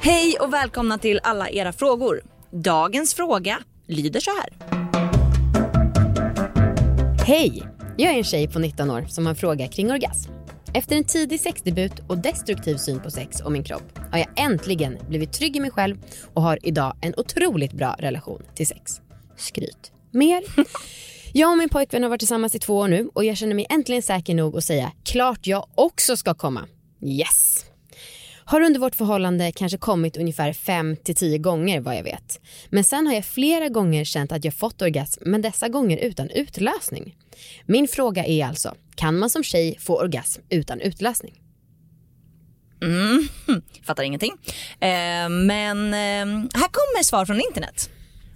Hej och välkomna till alla era frågor. Dagens fråga lyder så här. Hej! Jag är en tjej på 19 år som har en fråga kring orgasm. Efter en tidig sexdebut och destruktiv syn på sex och min kropp har jag äntligen blivit trygg i mig själv och har idag en otroligt bra relation till sex. Skryt. Mer? Jag och min pojkvän har varit tillsammans i två år nu och jag känner mig äntligen säker nog att säga klart jag också ska komma. Yes! Har under vårt förhållande kanske kommit ungefär 5 till 10 gånger vad jag vet. Men sen har jag flera gånger känt att jag fått orgasm men dessa gånger utan utlösning. Min fråga är alltså, kan man som tjej få orgasm utan utlösning? Mm, fattar ingenting. Eh, men eh, här kommer svar från internet.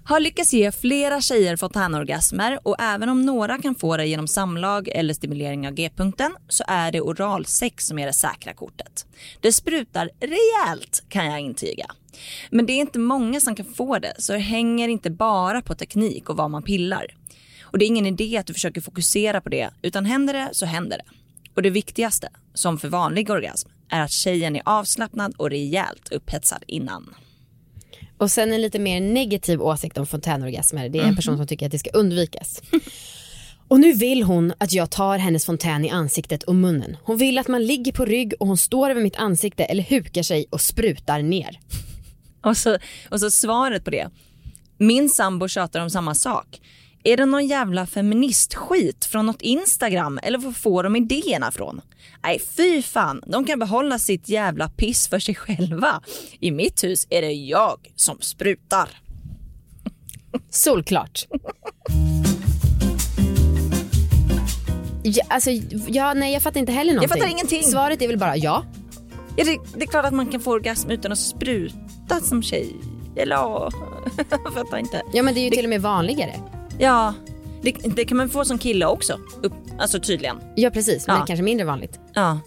Har lyckats ge flera tjejer fontänorgasmer och även om några kan få det genom samlag eller stimulering av g-punkten så är det oralsex som är det säkra kortet. Det sprutar rejält kan jag intyga. Men det är inte många som kan få det så det hänger inte bara på teknik och vad man pillar. Och det är ingen idé att du försöker fokusera på det utan händer det så händer det. Och det viktigaste, som för vanlig orgasm, är att tjejen är avslappnad och rejält upphetsad innan. Och sen en lite mer negativ åsikt om fontänorgasmer. Det är en person som tycker att det ska undvikas. Och nu vill hon att jag tar hennes fontän i ansiktet och munnen. Hon vill att man ligger på rygg och hon står över mitt ansikte eller hukar sig och sprutar ner. Och så, och så svaret på det. Min sambo tjatar om samma sak. Är det någon jävla feministskit från något Instagram eller var får de idéerna från? Nej fy fan, de kan behålla sitt jävla piss för sig själva. I mitt hus är det jag som sprutar. Solklart. Ja, alltså, ja, nej jag fattar inte heller någonting. fattar ingenting. Svaret är väl bara ja. Ja, det, det är klart att man kan få orgasm utan att spruta som tjej. Eller ja, jag fattar inte. Ja men det är ju till och med vanligare. Ja, det, det kan man få som kille också. Upp, alltså tydligen. Ja precis, men Ja. kanske mindre vanligt. Ja.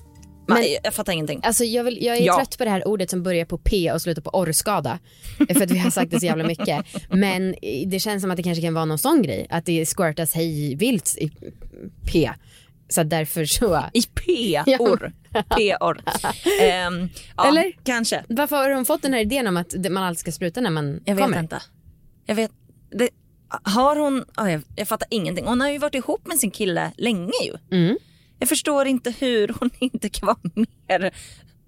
Men- Men, jag fattar ingenting. Alltså jag, vill, jag är Ja. trött på det här ordet som börjar på P och slutar på orrskada. För att vi har sagt det så jävla mycket. Men det känns som att det kanske kan vara någon sån grej. Att det squirtas hej vilt i P. Så därför så. I P-or. P-or. Ehm, ja, Eller? Kanske. Varför har hon fått den här idén om att man alltid ska spruta när man Jag vet kommer? inte. Jag vet. Det, har hon... ja, jag, jag fattar ingenting. Hon har ju varit ihop med sin kille länge ju. Mm. Jag förstår inte hur hon inte kan vara mer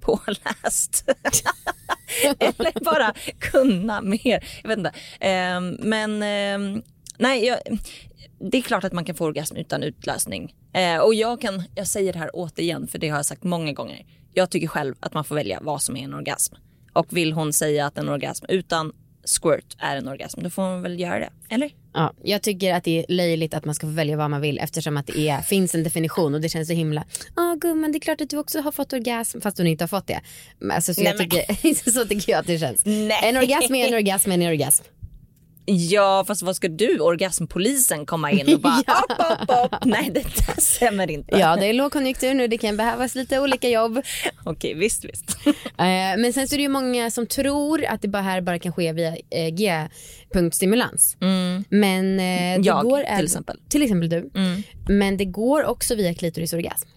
påläst. Eller bara kunna mer. Jag vet inte. Ehm, men ehm, nej, jag, det är klart att man kan få orgasm utan utlösning. Eh, och jag kan, jag säger det här återigen för det har jag sagt många gånger. Jag tycker själv att man får välja vad som är en orgasm. Och vill hon säga att en orgasm utan squirt är en orgasm, då får hon väl göra det. Eller? Ja, jag tycker att det är löjligt att man ska få välja vad man vill eftersom att det är, finns en definition och det känns så himla, ja gumman det är klart att du också har fått orgasm fast du inte har fått det. Alltså, så, jag Nej, men- tycker, så tycker jag att det känns. Nej. En orgasm är en orgasm är en orgasm. Ja, fast vad ska du, orgasmpolisen, komma in och bara Ja. upp, upp, upp. Nej, det där stämmer inte. Ja det är lågkonjunktur nu, det kan behövas lite olika jobb. Okej, visst, visst. Eh, men sen så är det ju många som tror att det bara här bara kan ske via eh, G-punktstimulans. Men eh, det Mm. Jag, går till exempel. Till exempel du. Mm. Men det går också via klitorisorgasm.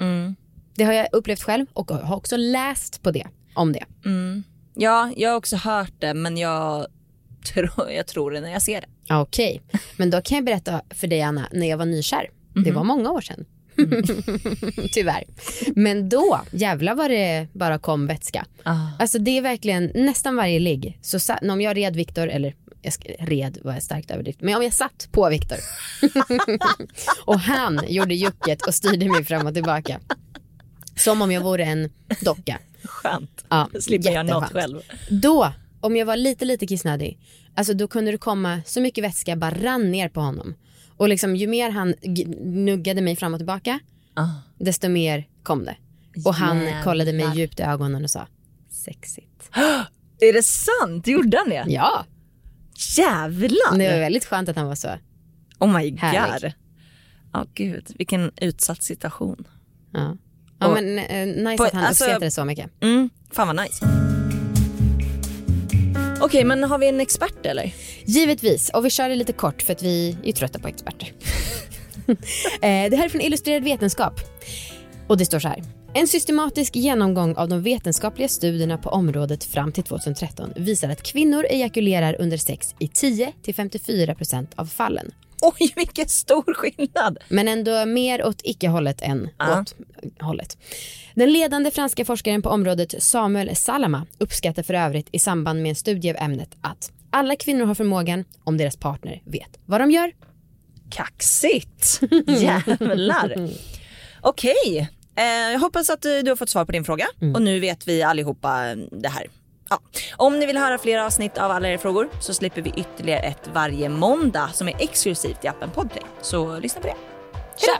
Mm. Det har jag upplevt själv och har också läst på det, om det. Ja, jag har också hört det, men jag tror, jag tror det när jag ser det. Okej, men då kan jag berätta för dig Anna, när jag var nykär. Mhm. Det var många år sedan. Tyvärr. Men då, jävlar vad det bara kom vätska. Ah. Alltså det är verkligen nästan varje ligg. Så om jag red Viktor, eller jag ska, red var jag starkt överdrift, men om jag satt på Viktor och han gjorde jucket och styrde mig fram och tillbaka. Som om jag vore en docka. Skönt. Ja, Slipper jag något själv. Då, om jag var lite lite kissnödig, alltså då kunde det komma så mycket vätska bara rann ner på honom. Och liksom ju mer han nuggade mig fram och tillbaka, Ah. desto mer kom det. Och han Jävlar. kollade mig djupt i ögonen och sa sexigt. Är det sant? Gjorde han det? Ja, Jävlar! det var väldigt skönt att han var så. Oh my Härlig. god. Ja, gud. Vilken utsatt situation. Ja, ja Och- men eh, nice På- att han alltså- uppskattade det så mycket. Mm, fan vad nice. Okej, men har vi en expert eller? Givetvis, och vi kör det lite kort för att vi är trötta på experter. Eh, det här är från Illustrerad vetenskap. Och det står så här. En systematisk genomgång av de vetenskapliga studierna på området fram till 2013 visar att kvinnor ejakulerar under sex i 10-54% av fallen. Oj, vilken stor skillnad! Men ändå mer åt icke-hållet än Ja. åt hållet. Den ledande franska forskaren på området Samuel Salama uppskattar för övrigt i samband med en studie av ämnet att alla kvinnor har förmågan om deras partner vet vad de gör. Kaxigt! Jävlar. Okej, eh, jag hoppas att du har fått svar på din fråga och nu vet vi allihopa det här. Ja. Om ni vill höra fler avsnitt av alla era frågor så slipper vi ytterligare ett varje måndag som är exklusivt i appen Podplay. Så lyssna på det. Tja!